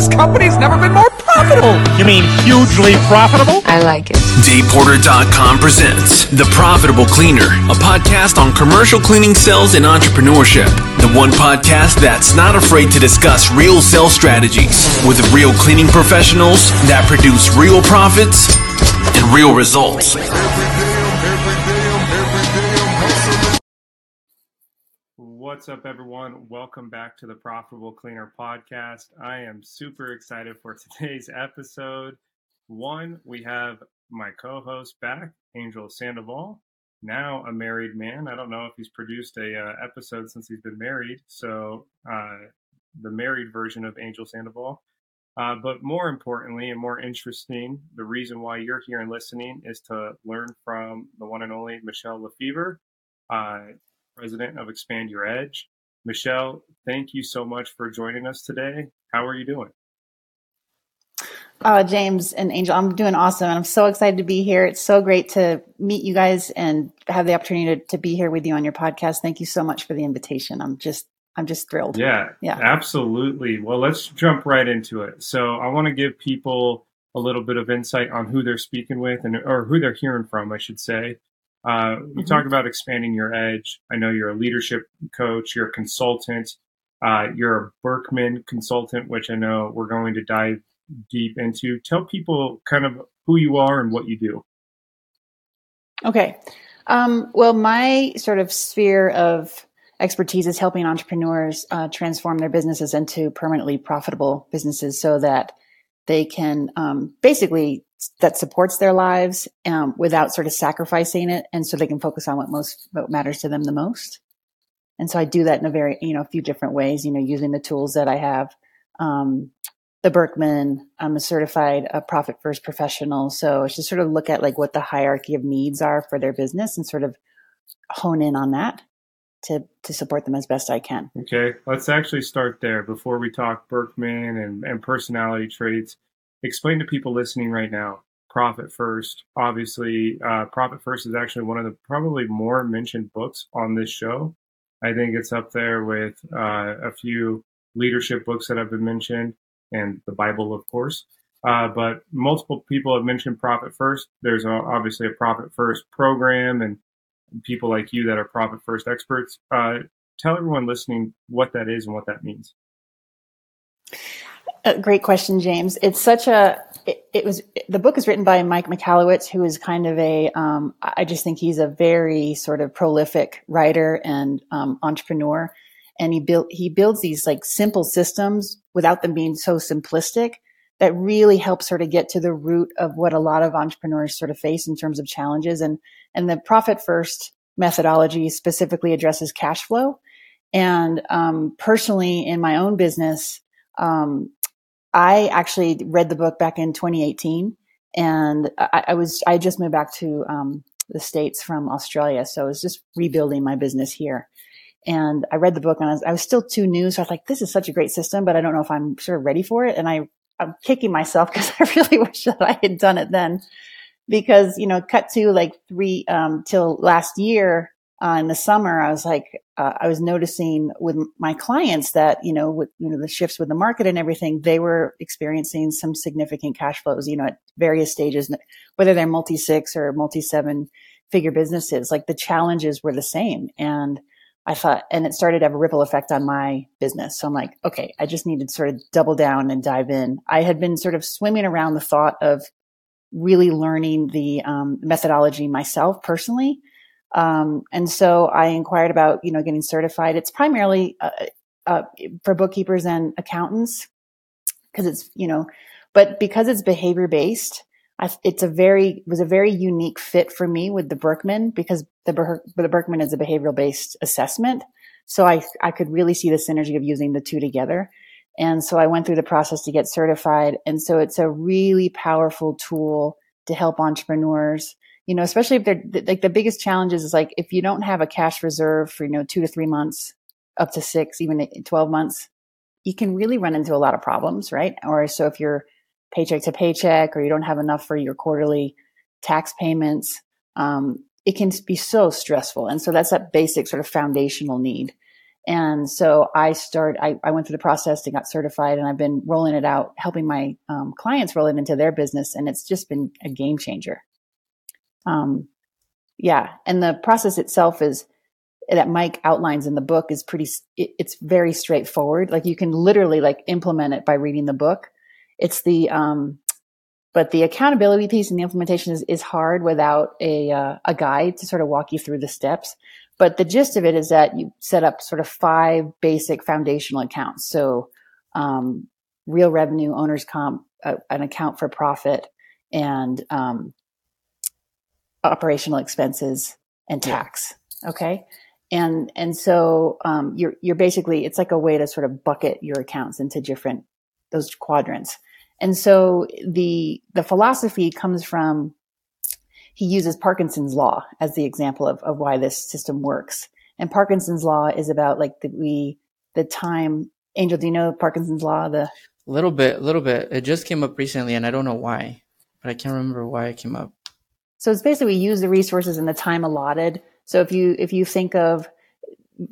This company's never been more profitable. You mean hugely profitable? I like it. DavePorter.com presents The Profitable Cleaner, a podcast on commercial cleaning sales and entrepreneurship. The one podcast that's not afraid to discuss real sales strategies with real cleaning professionals that produce real profits and real results. What's up, everyone? Welcome back to the Profitable Cleaner podcast. I am super excited for today's episode. One, we have my co host back, Angel Sandoval, now a married man. I don't know if he's produced a uh, episode since he's been married, so uh, the married version of Angel Sandoval. Uh, but more importantly and more interesting, the reason why you're here and listening is to learn from the one and only Michelle Lefever. Uh, president of Expand Your Edge. Michelle, thank you so much for joining us today. How are you doing? Uh, James and Angel, I'm doing awesome. And I'm so excited to be here. It's so great to meet you guys and have the opportunity to, to be here with you on your podcast. Thank you so much for the invitation. I'm just, I'm just thrilled. Yeah, yeah, absolutely. Well, let's jump right into it. So I want to give people a little bit of insight on who they're speaking with and, or who they're hearing from, I should say. Uh, we mm-hmm. talked about expanding your edge. I know you're a leadership coach, you're a consultant, uh, you're a Birkman consultant, which I know we're going to dive deep into. Tell people kind of who you are and what you do. Okay. Um, well, my sort of sphere of expertise is helping entrepreneurs uh, transform their businesses into permanently profitable businesses so that they can um, basically that supports their lives um, without sort of sacrificing it, and so they can focus on what most what matters to them the most. And so I do that in a very you know a few different ways. You know, using the tools that I have. Um, the Birkman, I'm a certified uh, profit first professional, so it's just sort of look at like what the hierarchy of needs are for their business and sort of hone in on that to to support them as best I can. Okay, let's actually start there before we talk Birkman and, and personality traits explain to people listening right now profit first. Obviously uh, profit first is actually one of the probably more mentioned books on this show. I think it's up there with uh, a few leadership books that have been mentioned and the bible of course. Uh, but multiple people have mentioned profit first. There's a, obviously a profit first program and people like you that are profit first experts. Uh, tell everyone listening what that is and what that means a great question, James. It's such a, it, it, was, the book is written by Mike Michalowicz, who is kind of a. Um, I just think he's a very sort of prolific writer and um, entrepreneur. And he built, he builds these like simple systems without them being so simplistic that really helps sort of get to the root of what a lot of entrepreneurs sort of face in terms of challenges. And, and the profit first methodology specifically addresses cash flow. And um, personally, in my own business, um, I actually read the book back in 2018 and I, I was, I just moved back to, um, the States from Australia. So I was just rebuilding my business here. And I read the book and I was, I was still too new. So I was like, this is such a great system, but I don't know if I'm sort of ready for it. And I, I'm kicking myself because I really wish that I had done it then because, you know, cut to like three, um, till last year, uh, in the summer, I was like, uh, I was noticing with my clients that, you know, with, you know, the shifts with the market and everything, they were experiencing some significant cash flows, you know, at various stages, whether they're multi six or multi seven figure businesses, like the challenges were the same. And I thought, and it started to have a ripple effect on my business. So I'm like, okay, I just need to sort of double down and dive in. I had been sort of swimming around the thought of really learning the um, methodology myself personally um, and so I inquired about, you know, getting certified. It's primarily uh, uh, for bookkeepers and accountants because it's, you know, but because it's behavior based, it's a very was a very unique fit for me with the Birkman because the the Birkman is a behavioral based assessment. So I I could really see the synergy of using the two together. And so I went through the process to get certified. And so it's a really powerful tool to help entrepreneurs you know, especially if they're like the biggest challenges is like if you don't have a cash reserve for, you know, two to three months, up to six, even 12 months, you can really run into a lot of problems, right? Or so if you're paycheck to paycheck or you don't have enough for your quarterly tax payments, um, it can be so stressful. And so that's that basic sort of foundational need. And so I start, I, I went through the process and got certified and I've been rolling it out, helping my um, clients roll it into their business. And it's just been a game changer. Um, yeah. And the process itself is that Mike outlines in the book is pretty, it, it's very straightforward. Like you can literally like implement it by reading the book. It's the, um, but the accountability piece and the implementation is, is hard without a, uh, a guide to sort of walk you through the steps. But the gist of it is that you set up sort of five basic foundational accounts. So, um, real revenue, owner's comp, uh, an account for profit, and um, operational expenses and tax. Yeah. Okay. And, and so, um, you're, you're basically, it's like a way to sort of bucket your accounts into different, those quadrants. And so the, the philosophy comes from, he uses Parkinson's law as the example of, of why this system works. And Parkinson's law is about like the, we, the time, Angel, do you know Parkinson's law? The, little bit, little bit. It just came up recently and I don't know why, but I can't remember why it came up. So it's basically we use the resources and the time allotted. So if you if you think of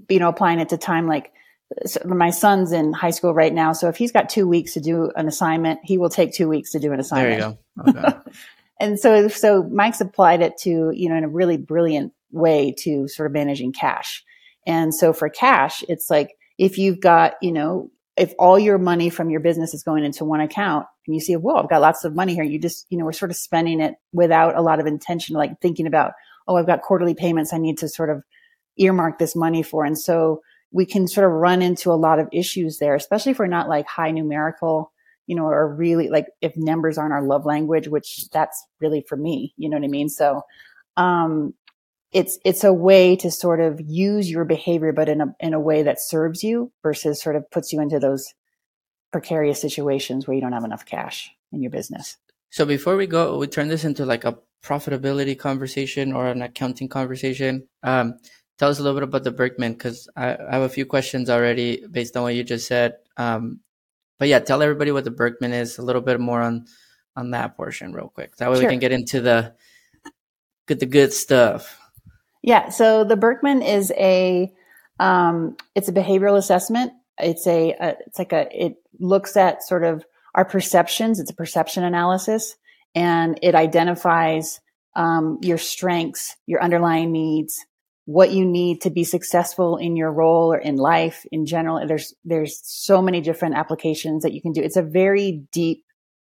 you know applying it to time like so my son's in high school right now, so if he's got two weeks to do an assignment, he will take two weeks to do an assignment. There you go. Okay. and so so Mike's applied it to you know in a really brilliant way to sort of managing cash. And so for cash, it's like if you've got you know if all your money from your business is going into one account and you see, whoa, I've got lots of money here. You just, you know, we're sort of spending it without a lot of intention, like thinking about, oh, I've got quarterly payments I need to sort of earmark this money for. And so we can sort of run into a lot of issues there, especially if we're not like high numerical, you know, or really like if numbers aren't our love language, which that's really for me, you know what I mean? So, um, it's it's a way to sort of use your behavior but in a in a way that serves you versus sort of puts you into those precarious situations where you don't have enough cash in your business. So before we go we turn this into like a profitability conversation or an accounting conversation. Um, tell us a little bit about the birkman because I, I, have a few questions already based on what you just said. Um, but yeah tell everybody what the birkman is a little bit more on on that portion real quick. That way sure. we can get into the get the good stuff yeah. So the Birkman is a, um, it's a behavioral assessment. It's a, a, it's like a, it looks at sort of our perceptions. It's a perception analysis and it identifies, um, your strengths, your underlying needs, what you need to be successful in your role or in life in general. There's, there's so many different applications that you can do. It's a very deep,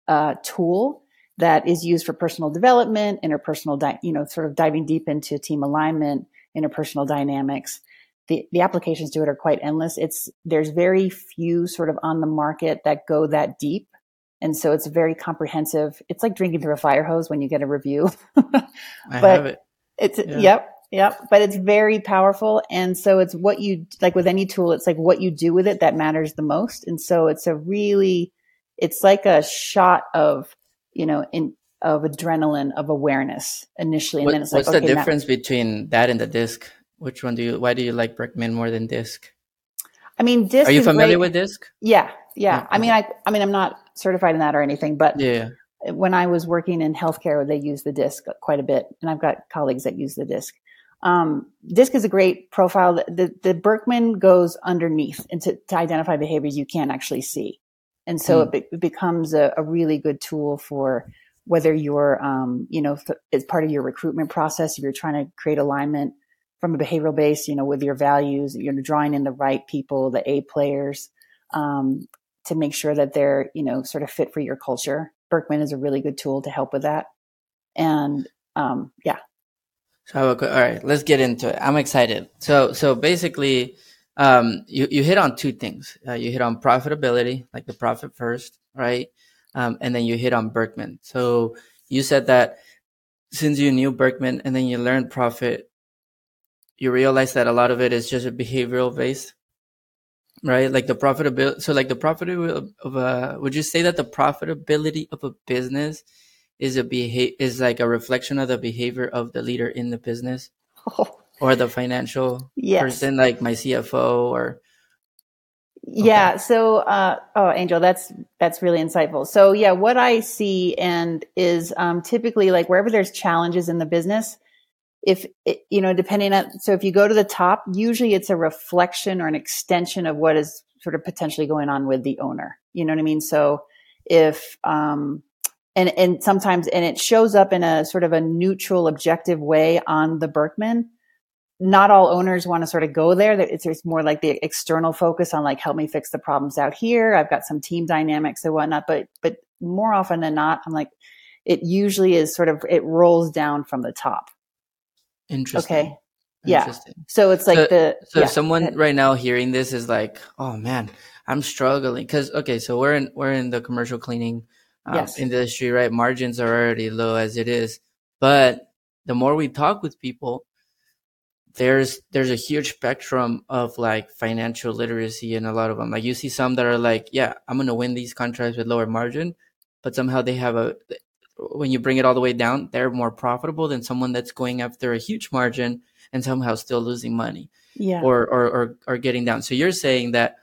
uh, tool that is used for personal development, interpersonal, di- you know, sort of diving deep into team alignment, interpersonal dynamics. The, the applications to it are quite endless. It's, there's very few sort of on the market that go that deep. And so it's very comprehensive. It's like drinking through a fire hose when you get a review. but I have it. It's, yeah. yep. Yep. But it's very powerful. And so it's what you, like with any tool, it's like what you do with it that matters the most. And so it's a really, it's like a shot of you know, in of adrenaline of awareness initially, and what, then it's like, what's okay, the difference now, between that and the disc? Which one do you? Why do you like Birkman more than disc? I mean, disc. Are you familiar with disc? Yeah, yeah. I mean, I, I mean, I'm not certified in that or anything, but yeah. When I was working in healthcare, they use the disc quite a bit, and I've got colleagues that use the disc. Um, disc is a great profile. The, the, the Birkman goes underneath and to, to identify behaviors you can't actually see. And so mm. it, be- it, becomes a, a, really good tool for whether you're, um, you know, th- as part of your recruitment process, if you're trying to create alignment from a behavioral base, you know, with your values, you're drawing in the right people, the A players, um, to make sure that they're, you know, sort of fit for your culture. Birkman is a really good tool to help with that. And, um, yeah. So, all right, let's get into it. I'm excited. So, so basically, um, you, you hit on two things. Uh, you hit on profitability, like the profit first, right? Um, and then you hit on Birkman. So you said that since you knew Birkman and then you learned profit, you realize that a lot of it is just a behavioral based, right? Like the profitability. So like the profitability of a, would you say that the profitability of a business is a behavior, is like a reflection of the behavior of the leader in the business? Oh or the financial yes. person like my CFO or yeah so uh, oh angel that's that's really insightful so yeah what i see and is um, typically like wherever there's challenges in the business if it, you know, depending on, so if you go to the top, usually it's a reflection or an extension of what is sort of potentially going on with the owner. You know what I mean? So if, um, and, and sometimes, and it shows up in a sort of a neutral, objective way on the Birkman. Not all owners want to sort of go there. It's, it's more like the external focus on like, help me fix the problems out here. I've got some team dynamics and whatnot, but, but more often than not, I'm like, it usually is sort of, it rolls down from the top. Interesting. Okay. Yeah. So it's like so, the so yeah. someone right now hearing this is like, oh man, I'm struggling because okay, so we're in we're in the commercial cleaning um, Yes. industry, right? Margins are already low as it is, but the more we talk with people, there's there's a huge spectrum of like financial literacy in a lot of them. Like you see some that are like, yeah, I'm gonna win these contracts with lower margin, but somehow they have a when you bring it all the way down, they're more profitable than someone that's going after a huge margin and somehow still losing money yeah. or, or, or, or getting down. So you're saying that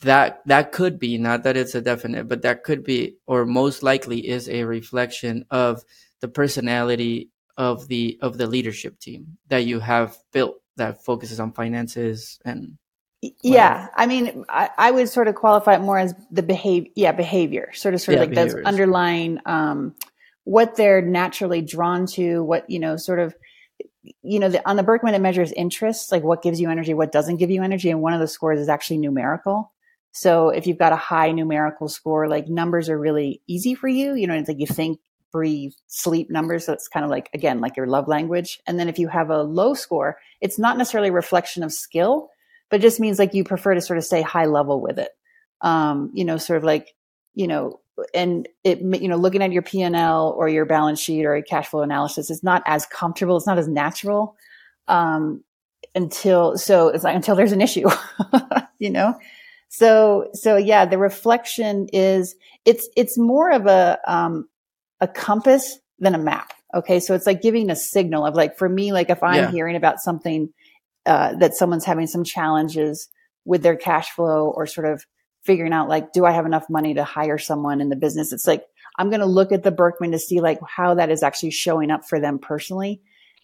that, that could be, not that it's a definite, but that could be, or most likely is a reflection of the personality of the, of the leadership team that you have built that focuses on finances and yeah i mean I, I, would sort of qualify it more as the behavior yeah behavior sort of sort Yeah, of like those underlying um what they're naturally drawn to what you know sort of you know the, on the birkman it measures interests like what gives you energy what doesn't give you energy and one of the scores is actually numerical. So if you've got a high numerical score like numbers are really easy for you you know it's like you think breathe sleep numbers so it's kind of like again like your love language and then if you have a low score it's not necessarily a reflection of skill but it just means like you prefer to sort of stay high level with it. Um, you know, sort of like, you know, and it, you know, looking at your P and L or your balance sheet or a cash flow analysis is not as comfortable. It's not as natural, um, until, so it's like until there's an issue, you know? So, so yeah, the reflection is, it's, it's more of a, um, a compass than a map. Okay. So it's like giving a signal of like, for me, like if I'm Yeah. hearing about something, uh, that someone's having some challenges with their cash flow or sort of figuring out like, do I have enough money to hire someone in the business? It's like, I'm going to look at the Birkman to see like how that is actually showing up for them personally.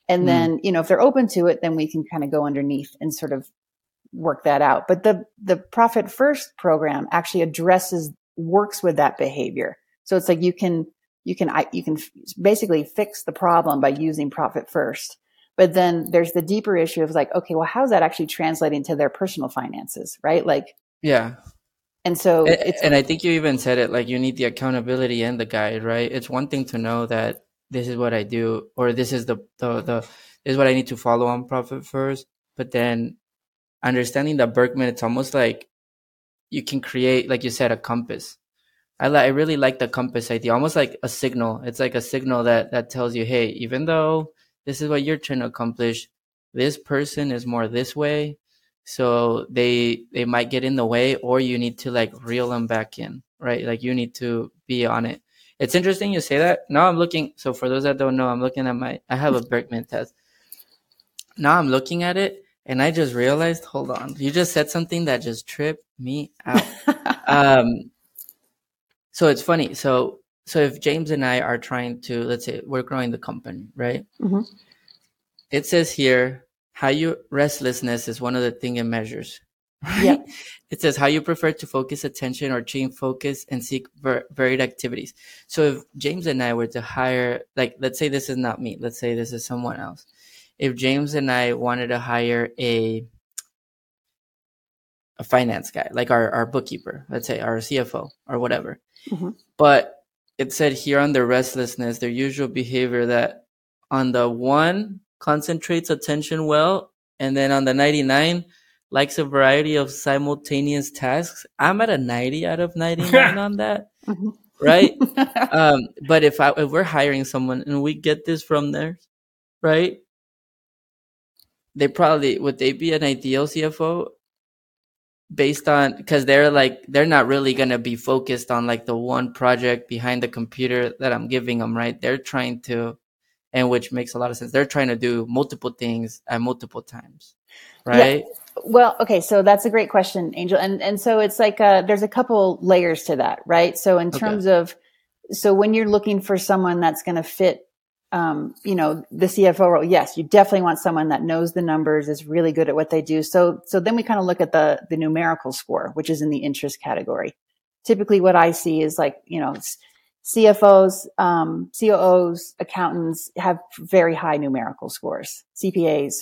And Mm. then, you know, if they're open to it, then we can kind of go underneath and sort of work that out. But the, the profit first program actually addresses, works with that behavior. So it's like you can, you can, I- you can f- basically fix the problem by using profit first. But then there's the deeper issue of like, okay, well, how's that actually translating to their personal finances? Right. Like, yeah. and so A- it's, and I think you even said it like you need the accountability and the guide, right? It's one thing to know that this is what I do, or this is the the the this is what I need to follow on profit first. But then understanding that Birkman, it's almost like you can create, like you said, a compass. I li- I really like the compass idea, almost like a signal. It's like a signal that that tells you, hey, even though this is what you're trying to accomplish, this person is more this way, so they they might get in the way or you need to like reel them back in right? Like you need to be on it. It's interesting you say that. Now i'm looking so for those that don't know i'm looking at my i have a birkman test. Now i'm looking at it and i just realized hold on you just said something that just tripped me out. Um so it's funny. So so if james and i are trying to let's say we're growing the company right? Mhm. it says here how you restlessness is one of the thing it measures right? Yep. it says how you prefer to focus attention or change focus and seek ver- varied activities. So if james and i were to hire like let's say this is not me. Let's say this is someone else. If james and i wanted to hire a a finance guy like our, our bookkeeper let's say our cfo or whatever Mhm. but it said here on the restlessness their usual behavior that on the one concentrates attention well and then on the 99 likes a variety of simultaneous tasks i'm at a 90 out of 99 on that Mhm. right um but if i if we're hiring someone and we get this from there right they probably would they be an ideal cfo based on because they're like they're not really going to be focused on like the one project behind the computer that i'm giving them right they're trying to and which makes a lot of sense they're trying to do multiple things at multiple times right Well, okay, so that's a great question, Angel. And and so it's like uh there's a couple layers to that, right? So in Okay. terms of so when you're looking for someone that's going to fit um, you know, the CFO role, yes, you definitely want someone that knows the numbers, is really good at what they do. So, so then we kind of look at the, the numerical score, which is in the interest category. Typically what I see is like, you know, CFOs, um, COOs, accountants have very high numerical scores. CPAs,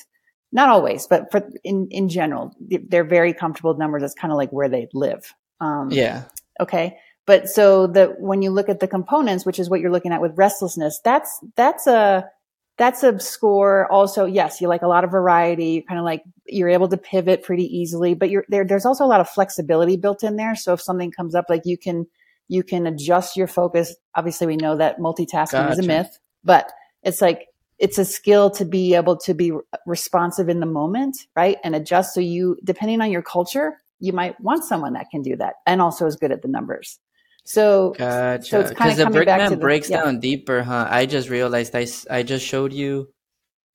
not always, but for in, in general, they're very comfortable with numbers. That's kind of like where they live. Um, yeah. Okay. But so that when you look at the components, which is what you're looking at with restlessness, that's, that's a, that's a score. Also, yes, you like a lot of variety. You kind of like, you're able to pivot pretty easily, but you're there. There's also a lot of flexibility built in there. So if something comes up, like you can, you can adjust your focus. Obviously, we know that multitasking gotcha. is a myth, but it's like, it's a skill to be able to be responsive in the moment, right? And adjust. So you, depending on your culture, you might want someone that can do that and also is good at the numbers. So, gotcha. so it's kind of the Birkman breaks yeah. down deeper, huh? I just realized I, I just showed you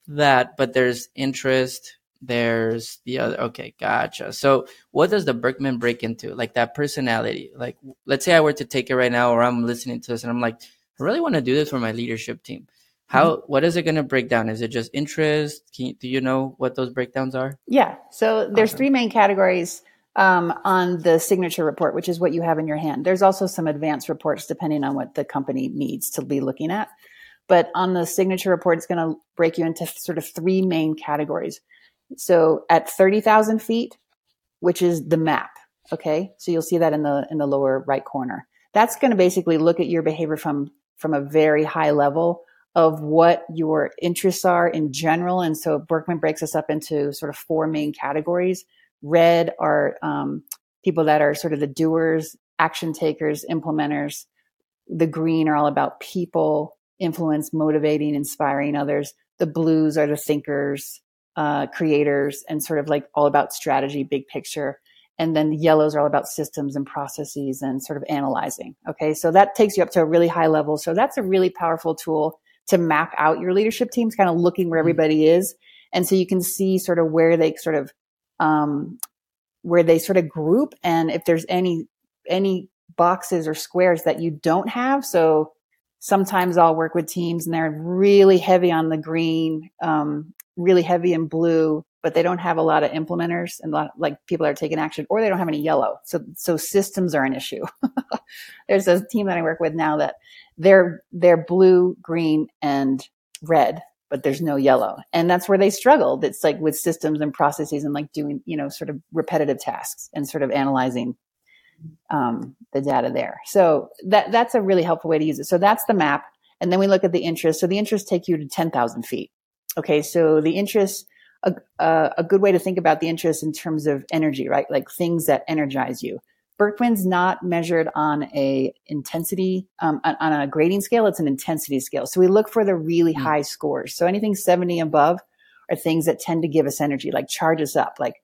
that, but there's interest. There's the other. Okay, gotcha. So, what does the Birkman break into? Like that personality. Like, let's say I were to take it right now, or I'm listening to this, and I'm like, I really want to do this for my leadership team. How? Mm-hmm. What is it going to break down? Is it just interest? You, do you know what those breakdowns are? Yeah. So there's awesome. three main categories um, on the signature report, which is what you have in your hand. There's also some advanced reports depending on what the company needs to be looking at. But on the signature report, it's going to break you into sort of three main categories. So at 30,000 feet, which is the map. Okay. So you'll see that in the, in the lower right corner. That's going to basically look at your behavior from, from a very high level of what your interests are in general. And so Birkman breaks us up into sort of four main categories. Red are um, people that are sort of the doers, action takers, implementers. The green are all about people, influence, motivating, inspiring others. The blues are the thinkers, uh, creators, and sort of like all about strategy, big picture. And then the yellows are all about systems and processes and sort of analyzing. Okay. So that takes you up to a really high level. So that's a really powerful tool to map out your leadership teams, kind of looking where mm-hmm. everybody is. And so you can see sort of where they sort of um, where they sort of group and if there's any any boxes or squares that you don't have so sometimes i'll work with teams and they're really heavy on the green um, really heavy in blue but they don't have a lot of implementers and lot, like people are taking action or they don't have any yellow. So so systems are an issue. There's a team that i work with now that they're they're blue green and red but there's no yellow. And that's where they struggled. It's like with systems and processes and like doing, you know, sort of repetitive tasks and sort of analyzing um, the data there. So that that's a really helpful way to use it. So that's the map. And then we look at the interest. So the interests take you to 10,000 feet. Okay. So the interest, a, a, a good way to think about the interest in terms of energy, right? Like things that energize you. Birkman's not measured on a intensity um, on, on, a grading scale. It's an intensity scale. So we look for the really mm-hmm. high scores. So anything 70 above are things that tend to give us energy, like charge us up. Like,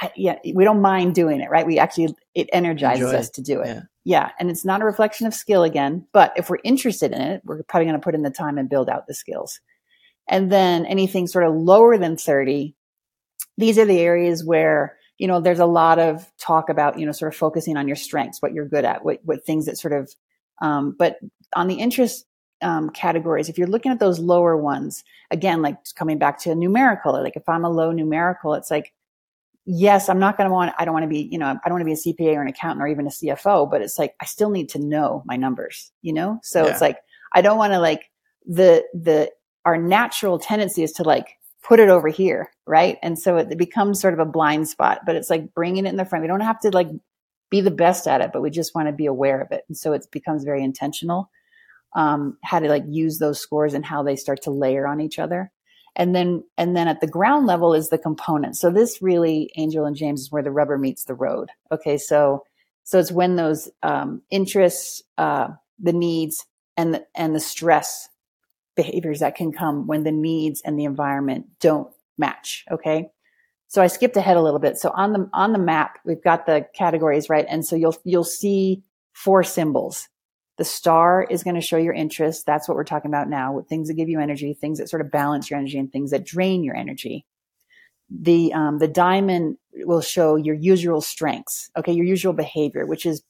I, yeah, we don't mind doing it, right? We actually, it energizes Enjoy. us to do it. Yeah. yeah. And it's not a reflection of skill again, but if we're interested in it, we're probably going to put in the time and build out the skills. And then anything sort of lower than 30, these are the areas where you know, there's a lot of talk about, you know, sort of focusing on your strengths, what you're good at, what, what things that sort of, um, but on the interest um, categories, if you're looking at those lower ones, again, like coming back to a numerical, like if I'm a low numerical, it's like, yes, I'm not going to want, I don't want to be, you know, I don't want to be a CPA or an accountant or even a CFO, but it's like, I still need to know my numbers, you know? So yeah. it's like, I don't want to like the, the, our natural tendency is to like put it over here, right? And so it, becomes sort of a blind spot, but it's like bringing it in the front. We don't have to like be the best at it, but we just want to be aware of it. And so it becomes very intentional. Um, how to like use those scores and how they start to layer on each other. And then, and then at the ground level is the component. So this really, Angel and James, is where the rubber meets the road. Okay. So, so it's when those, um, interests, uh, the needs and the, and the stress behaviors that can come when the needs and the environment don't match. Okay. So I skipped ahead a little bit. So on the, on the map, we've got the categories, right? And so you'll, you'll see four symbols. The star is going to show your interest. That's what we're talking about now. Things that give you energy, things that sort of balance your energy and things that drain your energy. The, um, the diamond will show your usual strengths. Okay. Your usual behavior, which is,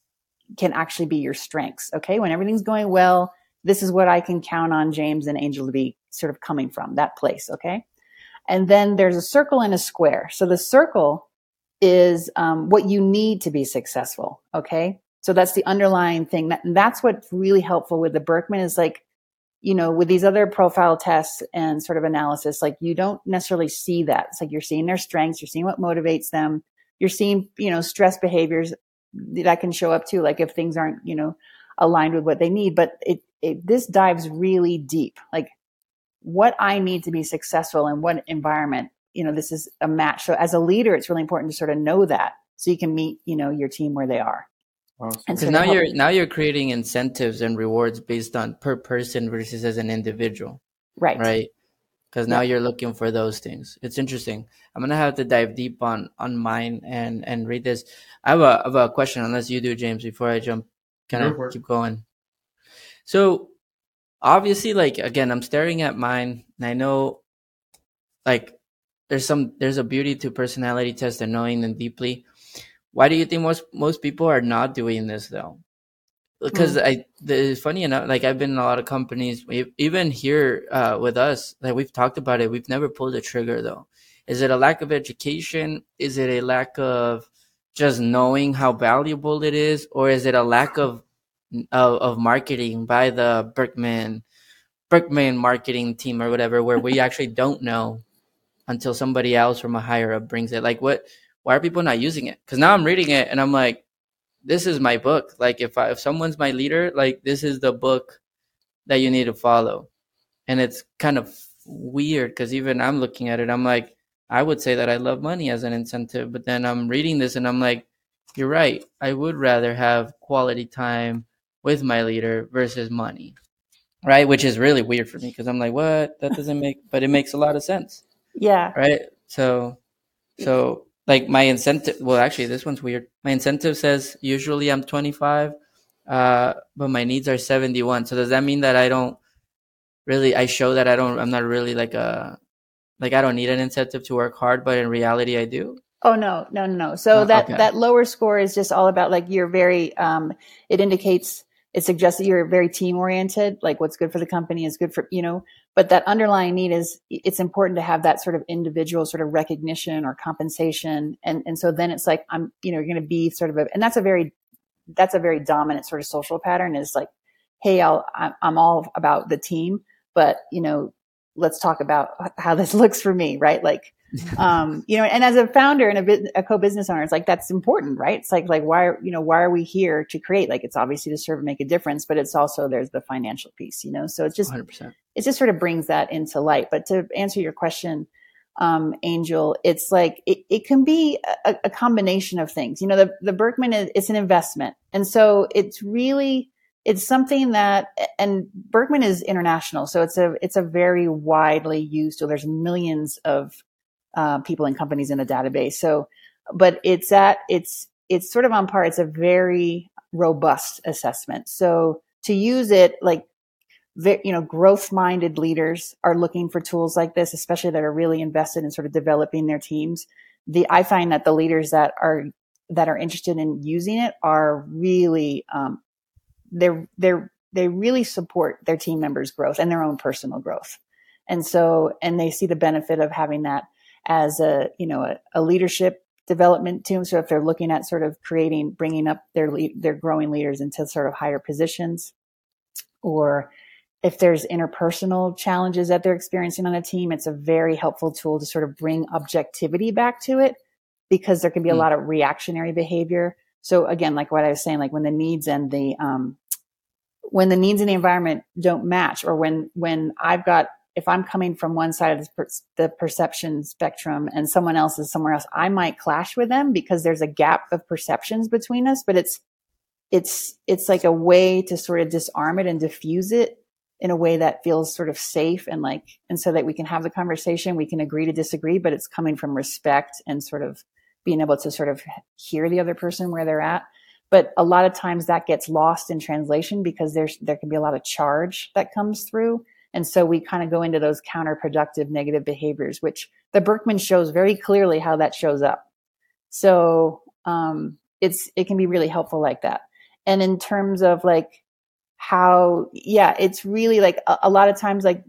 can actually be your strengths. Okay. When everything's going well, this is what I can count on James and Angel to be sort of coming from that place. Okay. And then there's a circle and a square. So the circle is um, what you need to be successful. Okay. So that's the underlying thing. That, that's what's really helpful with the Birkman is like, you know, with these other profile tests and sort of analysis, like you don't necessarily see that. It's like you're seeing their strengths, you're seeing what motivates them, you're seeing, you know, stress behaviors that can show up too, like if things aren't, you know, aligned with what they need. But it, it this dives really deep. Like what I need to be successful in what environment, you know, this is a match. So as a leader, it's really important to sort of know that so you can meet, you know, your team where they are. Awesome. And so now you're now you're creating incentives and rewards based on per person versus as an individual. Right. Right. Because now yeah. you're looking for those things. It's interesting. I'm gonna have to dive deep on on mine and and read this. I have a I have a question, unless you do, James, before I jump. Can of keep going? So obviously, like again, I'm staring at mine, and I know, like, there's some there's a beauty to personality test and knowing them deeply why do you think most most people are not doing this though? Because mm. I, it's funny enough, like I've been in a lot of companies, even here uh, with us, like we've talked about it. We've never pulled a trigger though. Is it a lack of education? Is it a lack of just knowing how valuable it is, or is it a lack of of, of marketing by the Berkman Birkman marketing team or whatever, where we actually don't know until somebody else from a higher up brings it? Like what? why are people not using it? Because now I'm reading it and I'm like, this is my book. Like if I, if someone's my leader, like this is the book that you need to follow. And it's kind of weird because even I'm looking at it, I'm like, I would say that I love money as an incentive, but then I'm reading this and I'm like, you're right. I would rather have quality time with my leader versus money. Right. Which is really weird for me because I'm like, what? That doesn't make, but it makes a lot of sense. Yeah. Right. So, so like my incentive well actually this one's weird my incentive says usually i'm 25 uh, but my needs are 71 so does that mean that i don't really i show that i don't i'm not really like a like i don't need an incentive to work hard but in reality i do. Oh no no no no. So oh, that okay. that lower score is just all about like you're very um it indicates it suggests that you're very team oriented like what's good for the company is good for you know? But that underlying need is it's important to have that sort of individual sort of recognition or compensation. And and so then it's like i'm you know you're going to be sort of a and that's a very that's a very dominant sort of social pattern is like hey i'll i'm all about the team but you know let's talk about how this looks for me right like um, you know, and as a founder and a, a co-business owner, it's like, that's important, right? It's like, like, why, you know, why are we here to create? Like, it's obviously to serve and make a difference, but it's also, there's the financial piece, you know? So it's just, 100%. it just sort of brings that into light. But to answer your question, um, Angel, it's like, it, it can be a, a combination of things. You know, the, the Birkman is, it's an investment. And so it's really, it's something that and Birkman is international, so it's a it's a very widely used. So there's millions of uh, people and companies in the database. So, but it's at it's it's sort of on par. It's a very robust assessment. So to use it, like you know, growth minded leaders are looking for tools like this, especially that are really invested in sort of developing their teams. The I find that the leaders that are that are interested in using it are really um, they're they're they really support their team members' growth and their own personal growth. And so, and they see the benefit of having that as a you know a, a leadership development team. So if they're looking at sort of creating, bringing up their lead, their growing leaders into sort of higher positions, or if there's interpersonal challenges that they're experiencing on a team, it's a very helpful tool to sort of bring objectivity back to it because there can be a mm. lot of reactionary behavior. So again, like what I was saying, like when the needs and the um, when the needs in the environment don't match, or when when I've got if I'm coming from one side of the, per- the, perception spectrum and someone else is somewhere else, I might clash with them because there's a gap of perceptions between us. But it's it's it's like a way to sort of disarm it and diffuse it in a way that feels sort of safe and like and so that we can have the conversation, we can agree to disagree, but it's coming from respect and sort of being able to sort of hear the other person where they're at. But a lot of times that gets lost in translation because there's there can be a lot of charge that comes through and so we kind of go into those counterproductive negative behaviors, which the Birkman shows very clearly how that shows up. So um, it's it can be really helpful like that. And in terms of like how, yeah, it's really like a, a lot of times, like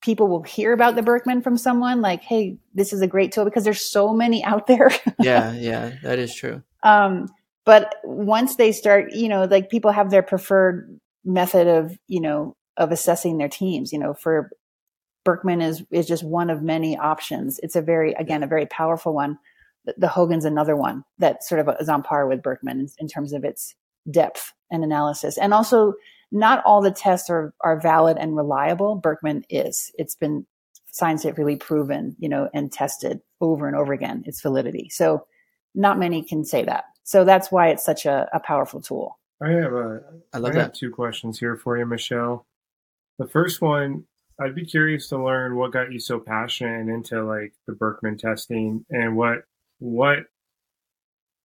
people will hear about the Birkman from someone like, Hey, this is a great tool because there's so many out there. yeah. Yeah. That is true. Um, but once they start, you know, like people have their preferred method of, you know, of assessing their teams, you know, for Birkman is, is just one of many options. It's a very, again, a very powerful one. The, the Hogan's another one that sort of is on par with Birkman in, in terms of its depth and analysis. And also not all the tests are, are valid and reliable. Birkman is. It's been scientifically proven, you know, and tested over and over again, its validity. So not many can say that. So that's why it's such a, a powerful tool. I have a, I love I that. have two questions here for you, Michelle. The first one, I'd be curious to learn what got you so passionate and into like the Birkman testing and what what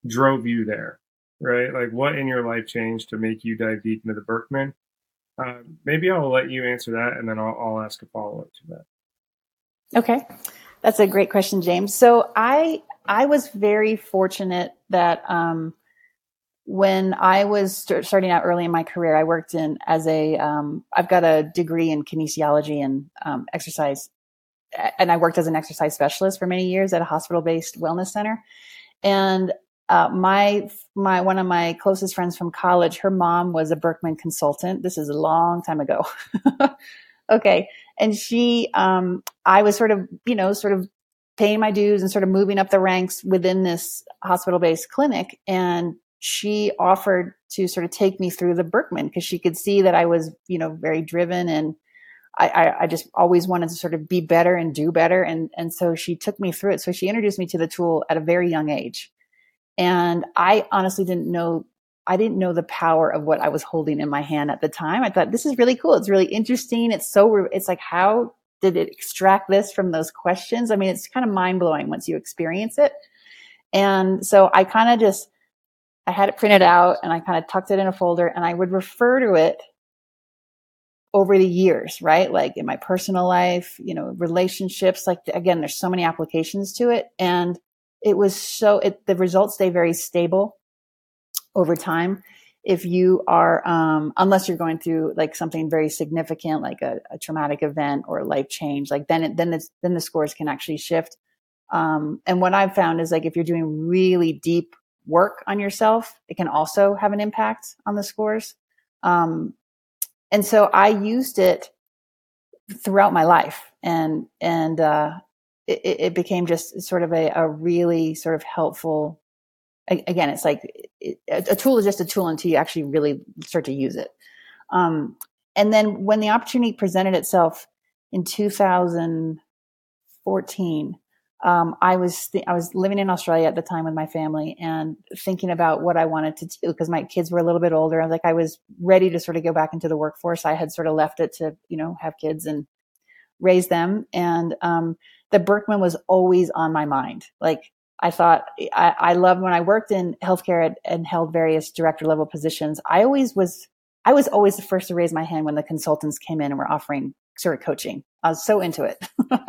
drove you there, right? Like what in your life changed to make you dive deep into the Birkman? Uh, maybe I'll let you answer that, and then I'll, I'll ask a follow up to that. Okay, that's a great question, James. So I I was very fortunate that um, when I was st- starting out early in my career, I worked in as a um, I've got a degree in kinesiology and um, exercise, and I worked as an exercise specialist for many years at a hospital based wellness center, and uh, my my one of my closest friends from college, her mom was a Birkman consultant. This is a long time ago. okay, and she, um, I was sort of, you know, sort of paying my dues and sort of moving up the ranks within this hospital based clinic, and she offered to sort of take me through the Birkman because she could see that I was, you know, very driven and. I, I, I just always wanted to sort of be better and do better. And, and so she took me through it. So she introduced me to the tool at a very young age. And I honestly didn't know, I didn't know the power of what I was holding in my hand at the time. I thought this is really cool. It's really interesting. It's so, it's like, how did it extract this from those questions? I mean, it's kind of mind blowing once you experience it. And so I kind of just, I had it printed out and I kind of tucked it in a folder and I would refer to it over the years, right? Like in my personal life, you know, relationships, like again, there's so many applications to it. And it was so, it, the results stay very stable over time. If you are, um, unless you're going through like something very significant, like a, a traumatic event or a life change, like then it, then it's, then the scores can actually shift. Um, and what I've found is like if you're doing really deep work on yourself, it can also have an impact on the scores. Um, and so I used it throughout my life, and and uh, it, it, became just sort of a, a really sort of helpful. Again, it's like it, a tool is just a tool until you actually really start to use it. Um, and then when the opportunity presented itself in 2014, um, I was th- I was living in Australia at the time with my family and thinking about what I wanted to do because my kids were a little bit older. I was like I was ready to sort of go back into the workforce. I had sort of left it to you know have kids and raise them, and um, the Birkman was always on my mind. Like I thought I, I loved when I worked in healthcare and, and held various director level positions. I always was I was always the first to raise my hand when the consultants came in and were offering sort of coaching. I was so into it.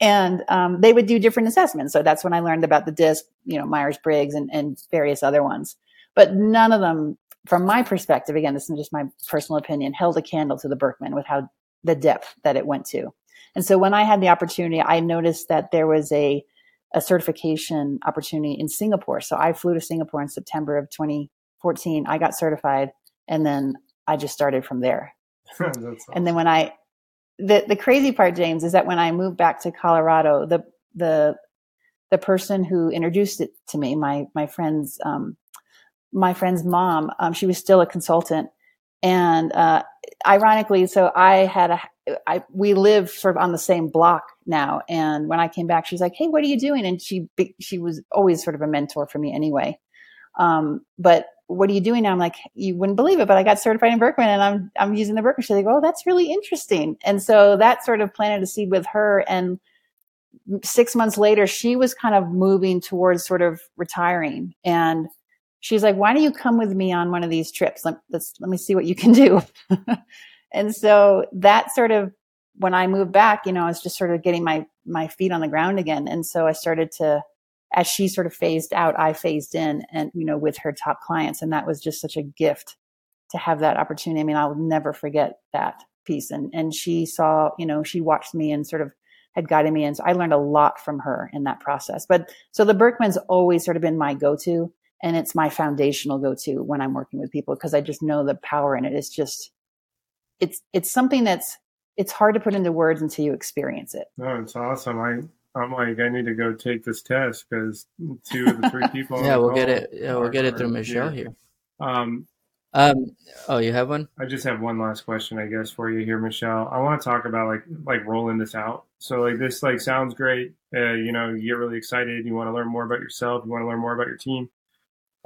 and um, they would do different assessments. So that's when I learned about the DISC, you know, Myers Briggs and, and various other ones. But none of them, from my perspective, again, this is just my personal opinion, held a candle to the Birkman with how the depth that it went to. And so when I had the opportunity, I noticed that there was a a certification opportunity in Singapore. So I flew to Singapore in September of 2014. I got certified, and then I just started from there. awesome. And then when I the the crazy part, James, is that when I moved back to Colorado, the the the person who introduced it to me, my my friend's um, my friend's mom, um, she was still a consultant, and uh, ironically, so I had a I we live sort of on the same block now, and when I came back, she's like, "Hey, what are you doing?" And she she was always sort of a mentor for me anyway. Um, but what are you doing now? I'm like, you wouldn't believe it, but I got certified in Birkman and I'm, I'm using the Birkman. She's like, oh, that's really interesting. And so that sort of planted a seed with her. And six months later, she was kind of moving towards sort of retiring. And she's like, why don't you come with me on one of these trips? Let, let's, let me see what you can do. and so that sort of, when I moved back, you know, I was just sort of getting my, my feet on the ground again. And so I started to, as she sort of phased out, I phased in and, you know, with her top clients. And that was just such a gift to have that opportunity. I mean, I'll never forget that piece. And and she saw, you know, she watched me and sort of had guided me, and so I learned a lot from her in that process. But so the Birkman's always sort of been my go-to, and it's my foundational go-to when I'm working with people because I just know the power in it. It's just, it's it's something that's it's hard to put into words until you experience it. No, it's awesome. I I'm like, I need to go take this test because two of the three people. yeah, we'll get it. Yeah, we'll get it through Michelle here. Um, um, oh, you have one? I just have one last question, I guess, for you here, Michelle. I want to talk about like like rolling this out. So like this like sounds great. Uh, you know, you get really excited. You want to learn more about yourself. You want to learn more about your team.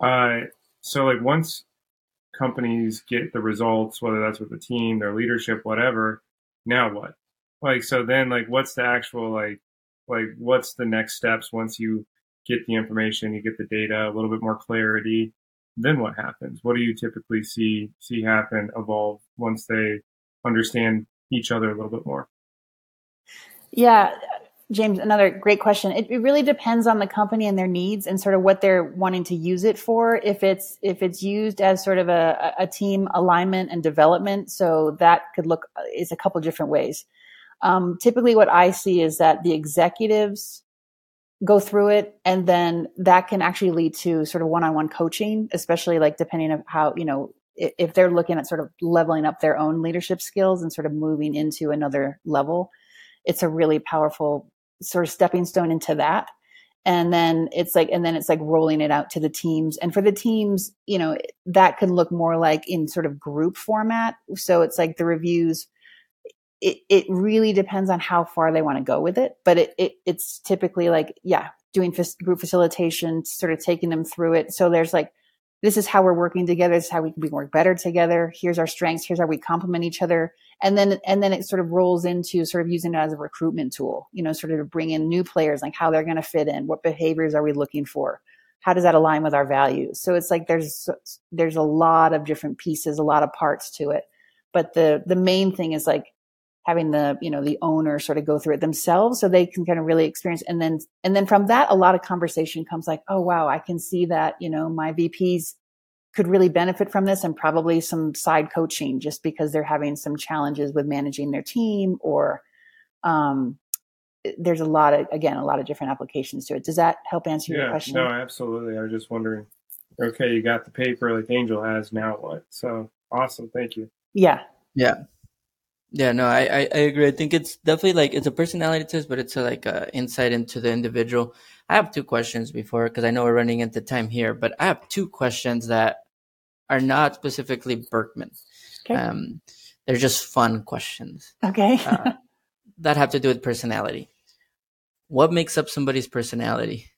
Uh, so like once companies get the results, whether that's with the team, their leadership, whatever, now what? Like so then like what's the actual like like what's the next steps once you get the information, you get the data, a little bit more clarity, then what happens? What do you typically see see happen, evolve once they understand each other a little bit more? Yeah, James, another great question. It, it, really depends on the company and their needs and sort of what they're wanting to use it for. If it's if it's used as sort of a, a team alignment and development, so that could look is a couple different ways. Um, typically, what I see is that the executives go through it, and then that can actually lead to sort of one-on-one coaching, especially like depending on how you know if, if they're looking at sort of leveling up their own leadership skills and sort of moving into another level. It's a really powerful sort of stepping stone into that and then it's like and then it's like rolling it out to the teams and for the teams you know that can look more like in sort of group format so it's like the reviews it, it really depends on how far they want to go with it. But it, it it's typically like, yeah, doing group facilitation, sort of taking them through it. So there's like, this is how we're working together. This is how we can work better together. Here's our strengths. Here's how we complement each other. And then, and then it sort of rolls into sort of using it as a recruitment tool, you know, sort of to bring in new players, like how they're going to fit in. What behaviors are we looking for? How does that align with our values? So it's like there's, there's a lot of different pieces, a lot of parts to it. But the, the main thing is like having the you know the owner sort of go through it themselves so they can kind of really experience and then and then from that a lot of conversation comes like oh wow i can see that you know my vps could really benefit from this and probably some side coaching just because they're having some challenges with managing their team or um, there's a lot of again a lot of different applications to it. Does that help answer yeah, your question no absolutely. I was just wondering okay you got the paper like angel has now what? So awesome thank you. Yeah. Yeah yeah, no, I, I, I, agree. I think it's definitely like it's a personality test, but it's a, like a insight into the individual. I have two questions before because I know we're running into time here, but I have two questions that are not specifically Birkman. Okay. Um, they're just fun questions. Okay. uh, that have to do with personality. What makes up somebody's personality?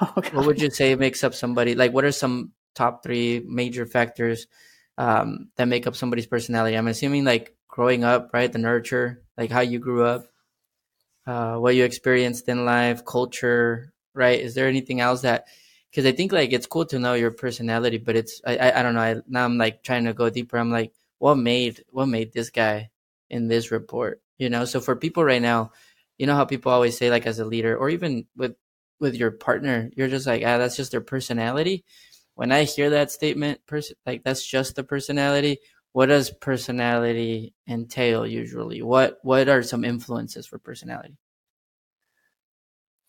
Oh, what would you say makes up somebody? Like, what are some top three major factors um, that make up somebody's personality? I'm assuming like growing up, right? The nurture, like how you grew up, uh, what you experienced in life, culture, right? Is there anything else that? Because I think like it's cool to know your personality, but it's I, I, I don't know. I, now I'm like trying to go deeper. I'm like, what made what made this guy in this report? You know. So for people right now, you know how people always say like as a leader or even with with your partner, you're just like ah, that's just their personality. When I hear that statement, person like that's just the personality what does personality entail usually? What what are some influences for personality?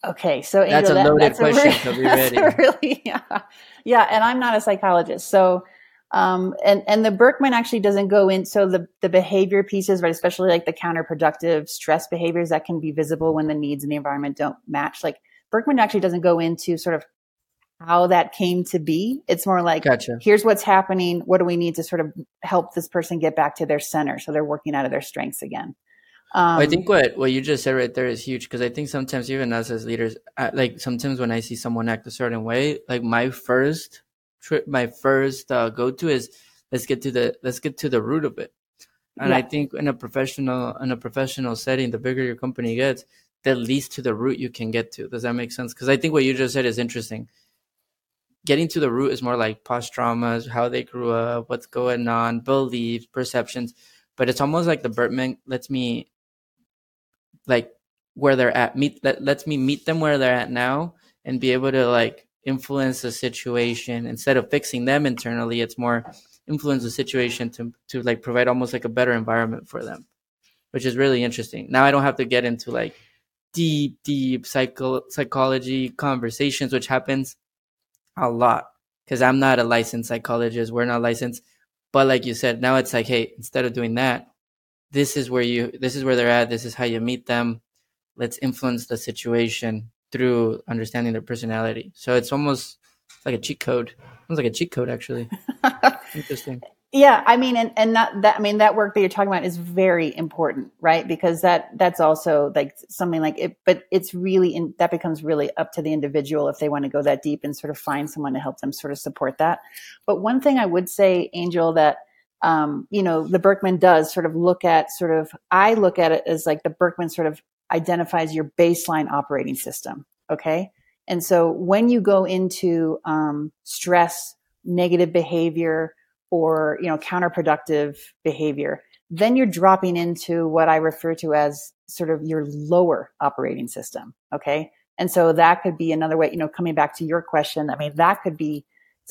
Okay, so Angel, that's a loaded that's question. A so be ready. Really, yeah, yeah. And I'm not a psychologist, so um, and and the Birkman actually doesn't go in. So the the behavior pieces, right, especially like the counterproductive stress behaviors that can be visible when the needs and the environment don't match. Like Birkman actually doesn't go into sort of how that came to be. It's more like, gotcha. here's what's happening. What do we need to sort of help this person get back to their center so they're working out of their strengths again? Um, I think what, what you just said right there is huge because I think sometimes even us as leaders, I, like sometimes when I see someone act a certain way, like my first trip, my first uh, go to is let's get to the let's get to the root of it. And yeah. I think in a professional in a professional setting, the bigger your company gets, the least to the root you can get to. Does that make sense? Because I think what you just said is interesting getting to the root is more like past traumas, how they grew up, what's going on, beliefs, perceptions. But it's almost like the Birkman lets me like where they're at meet let, lets me meet them where they're at now and be able to like influence the situation instead of fixing them internally. It's more influence the situation to to like provide almost like a better environment for them, which is really interesting. Now I don't have to get into like deep, deep psycho- psychology conversations, which happens a lot because I'm not a licensed psychologist. We're not licensed. But like you said, now it's like, hey, instead of doing that, this is where you, this is where they're at. This is how you meet them. Let's influence the situation through understanding their personality. So it's almost like a cheat code. Sounds like a cheat code, actually. Interesting. Yeah, I mean, and and not that. I mean, that work that you're talking about is very important, right? Because that that's also like something like it, but it's really in, that becomes really up to the individual if they want to go that deep and sort of find someone to help them sort of support that. But one thing I would say, Angel, that um, you know, the Birkman does sort of look at sort of. I look at it as like the Birkman sort of identifies your baseline operating system. Okay, and so when you go into um, stress, negative behavior or you know counterproductive behavior then you're dropping into what i refer to as sort of your lower operating system okay? And so that could be another way you know coming back to your question i mean that could be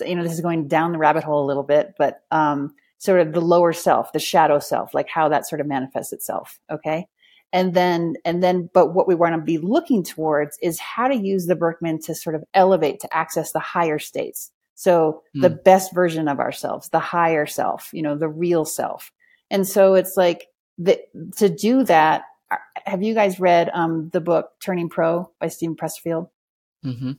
you know this is going down the rabbit hole a little bit but um, sort of the lower self the shadow self like how that sort of manifests itself okay? And then and then but what we want to be looking towards is how to use the birkman to sort of elevate to access the higher states so mm. the best version of ourselves, the higher self, you know, the real self. And so it's like the, to do that. Uh, have you guys read um, the book Turning Pro by Steven Pressfield? Mm-hmm.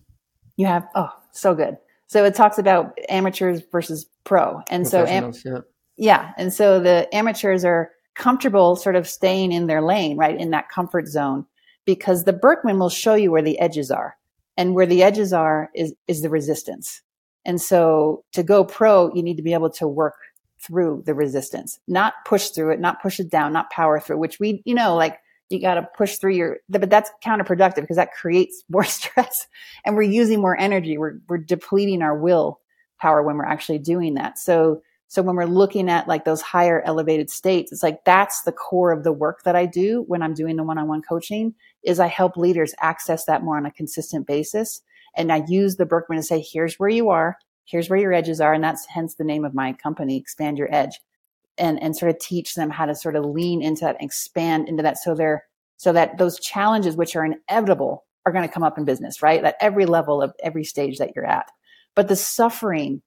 You have? Oh, so good. So it talks about amateurs versus pro. And so, am- yeah. yeah. And so the amateurs are comfortable sort of staying in their lane, right? In that comfort zone because the Birkman will show you where the edges are. And where the edges are is, is the resistance. And so to go pro, you need to be able to work through the resistance, not push through it, not push it down, not power through, which we, you know, like you got to push through your, but that's counterproductive because that creates more stress and we're using more energy. We're, we're depleting our will power when we're actually doing that. So, so when we're looking at like those higher elevated states, it's like that's the core of the work that I do when I'm doing the one-on-one coaching is I help leaders access that more on a consistent basis and I use the Birkman to say, here's where you are, here's where your edges are. And that's hence the name of my company, Expand Your Edge. And, and sort of teach them how to sort of lean into that and expand into that so they're so that those challenges which are inevitable are going to come up in business, right? At every level of every stage that you're at. But the suffering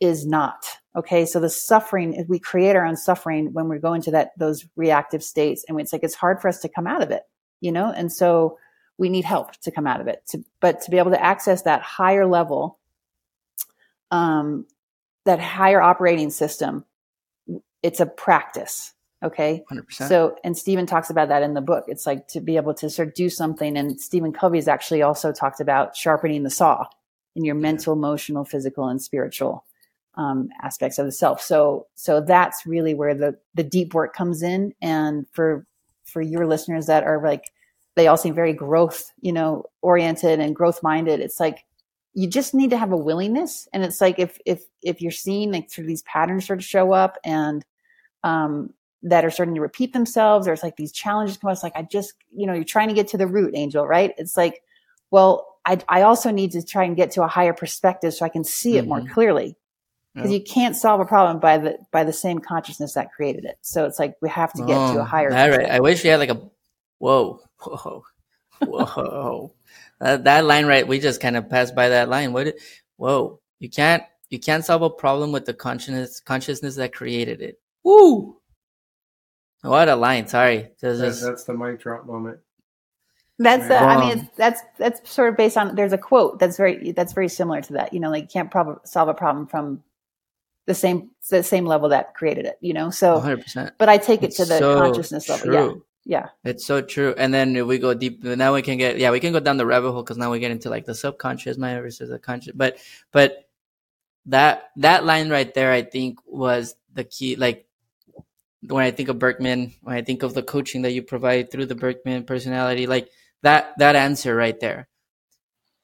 is not. Okay. So the suffering, we create our own suffering when we go into that, those reactive states. And it's like, it's hard for us to come out of it, you know? And so we need help to come out of it. To, but to be able to access that higher level, um, that higher operating system, it's a practice. Okay. 100%. So, and Steven talks about that in the book. It's like to be able to sort of do something. And Stephen Covey's actually also talked about sharpening the saw in your mental, emotional, physical, and spiritual um, aspects of the self. So, so that's really where the the deep work comes in. And for for your listeners that are like they all seem very growth, you know, oriented and growth minded. It's like you just need to have a willingness. And it's like if if if you're seeing like through these patterns sort of show up and um that are starting to repeat themselves, or it's like these challenges come up. It's like I just, you know, you're trying to get to the root, Angel, right? It's like, well, I I also need to try and get to a higher perspective so I can see mm-hmm. it more mm-hmm. clearly. Because yep. you can't solve a problem by the by the same consciousness that created it. So it's like we have to get oh, to a oh, higher. All right. I wish we had like a whoa whoa, whoa. that, that line right, we just kind of passed by that line. What? Whoa, you can't you can't solve a problem with the consciousness consciousness that created it. Woo! What a line. Sorry, that's, that's the mic drop moment. That's uh, I mean that's that's sort of based on there's a quote that's very that's very similar to that. You know, like you can't prob- solve a problem from the same the same level that created it. You know, so 100%. But I take it it's to the so consciousness level. Yeah yeah. It's so true. And then we go deep now we can get yeah we can go down the rabbit hole because now we get into like the subconscious. Mind versus the conscious but but that that line right there i think was the key like when i think of birkman when i think of the coaching that you provide through the birkman personality like that that answer right there.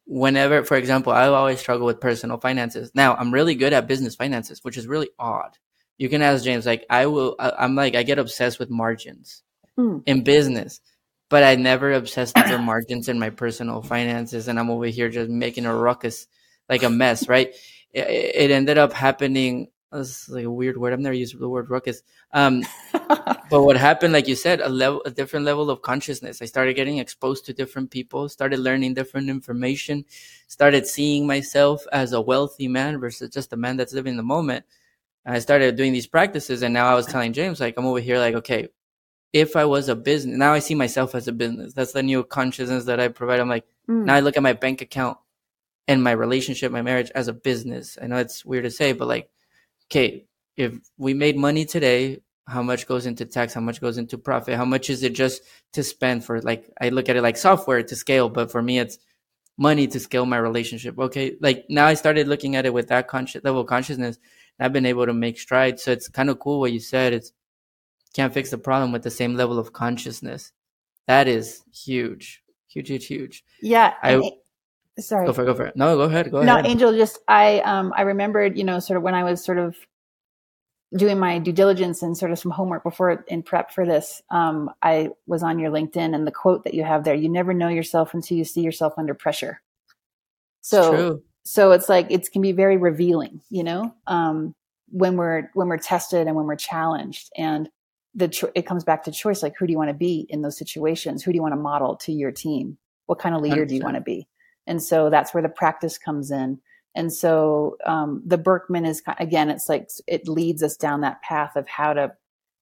Whenever for example i always struggle with personal finances. Now i'm really good at business finances which is really odd. You can ask james like i will I, i'm like i get obsessed with margins mm. in business, but I never obsessed over margins in my personal finances. And I'm over here just making a ruckus like a mess, right? It, it ended up happening. This is like a weird word. I've never used the word ruckus. Um, but what happened, like you said, a level, a different level of consciousness. I started getting exposed to different people, started learning different information, started seeing myself as a wealthy man versus just a man that's living the moment. And I started doing these practices, and now I was telling James, like, I'm over here, like, okay, if I was a business, now I see myself as a business. That's the new consciousness that I provide. I'm like, mm. now I look at my bank account and my relationship, my marriage as a business. I know it's weird to say, but like, okay, if we made money today, how much goes into tax? How much goes into profit? How much is it just to spend for like, I look at it like software to scale, but for me, it's money to scale my relationship. Okay. Like now I started looking at it with that conscious level of consciousness. I've been able to make strides. So it's kind of cool what you said. It's can't fix the problem with the same level of consciousness. That is huge, huge, huge, huge. Yeah. I, sorry. Go for it. Go for it. No, go ahead. Go no, ahead. No, Angel, just I um I remembered, you know, sort of when I was sort of doing my due diligence and sort of some homework before in prep for this. Um, I was on your LinkedIn and the quote that you have there: "You never know yourself until you see yourself under pressure." So, it's so it's like it can be very revealing, you know, um, when we're when we're tested and when we're challenged and the cho- it comes back to choice like who do you want to be in those situations who do you want to model to your team what kind of leader 100%. do you want to be and so that's where the practice comes in. And so um, the berkman is again, it's like it leads us down that path of how to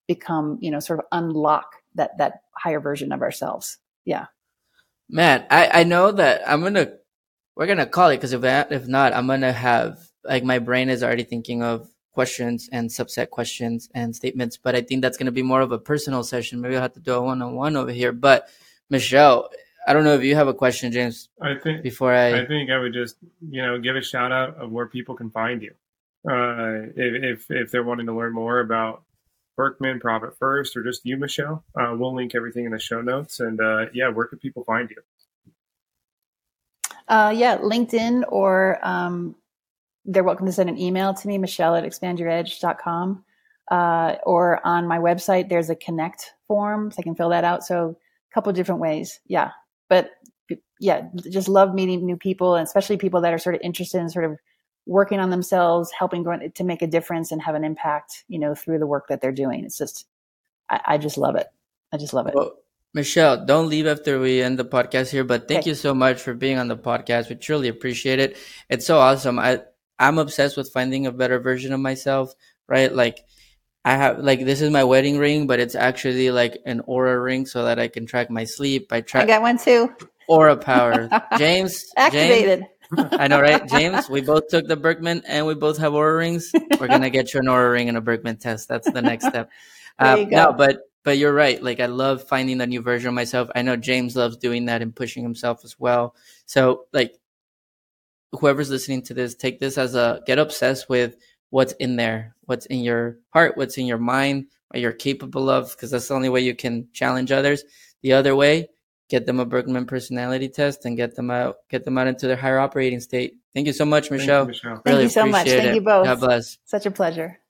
become, you know, sort of unlock that that higher version of ourselves. Yeah. Man, I I know that I'm gonna we're gonna call it because if if not, I'm gonna have like my brain is already thinking of questions and subset questions and statements, but I think that's gonna be more of a personal session. Maybe I'll have to do a one on one over here. But Michelle, I don't know if you have a question, James. I think before I, I think I would just you know give a shout out of where people can find you. Uh, if, if if they're wanting to learn more about Birkman, Profit First, or just you, Michelle, uh, we'll link everything in the show notes. And uh, yeah, where can people find you? Uh, yeah, LinkedIn, or um, they're welcome to send an email to me, Michelle at expandyouredge.com. Uh, or on my website, there's a connect form, so I can fill that out. So a couple different ways. Yeah, but yeah, just love meeting new people, and especially people that are sort of interested in sort of working on themselves, helping to make a difference and have an impact, you know, through the work that they're doing. It's just, I, I just love it. I just love it. Well, Michelle, don't leave after we end the podcast here, but thank okay. you so much for being on the podcast. We truly appreciate it. It's so awesome. I, I'm obsessed with finding a better version of myself, right? Like, I have like this is my wedding ring, but it's actually like an Oura ring so that I can track my sleep. I track. I got one too. Aura power. James activated. James, I know, right? James, we both took the Birkman and we both have Oura rings. We're gonna get you an Oura ring and a Birkman test. That's the next step. Uh, no, but but you're right. Like I love finding a new version of myself. I know James loves doing that and pushing himself as well. So like whoever's listening to this, take this as a get obsessed with what's in there, what's in your heart, what's in your mind, what you're capable of, because that's the only way you can challenge others. The other way, get them a Birkman personality test and get them out, get them out into their higher operating state. Thank you so much, Michelle. You, Michelle. Really Thank you so much. Thank it. you both. God bless. Such a pleasure.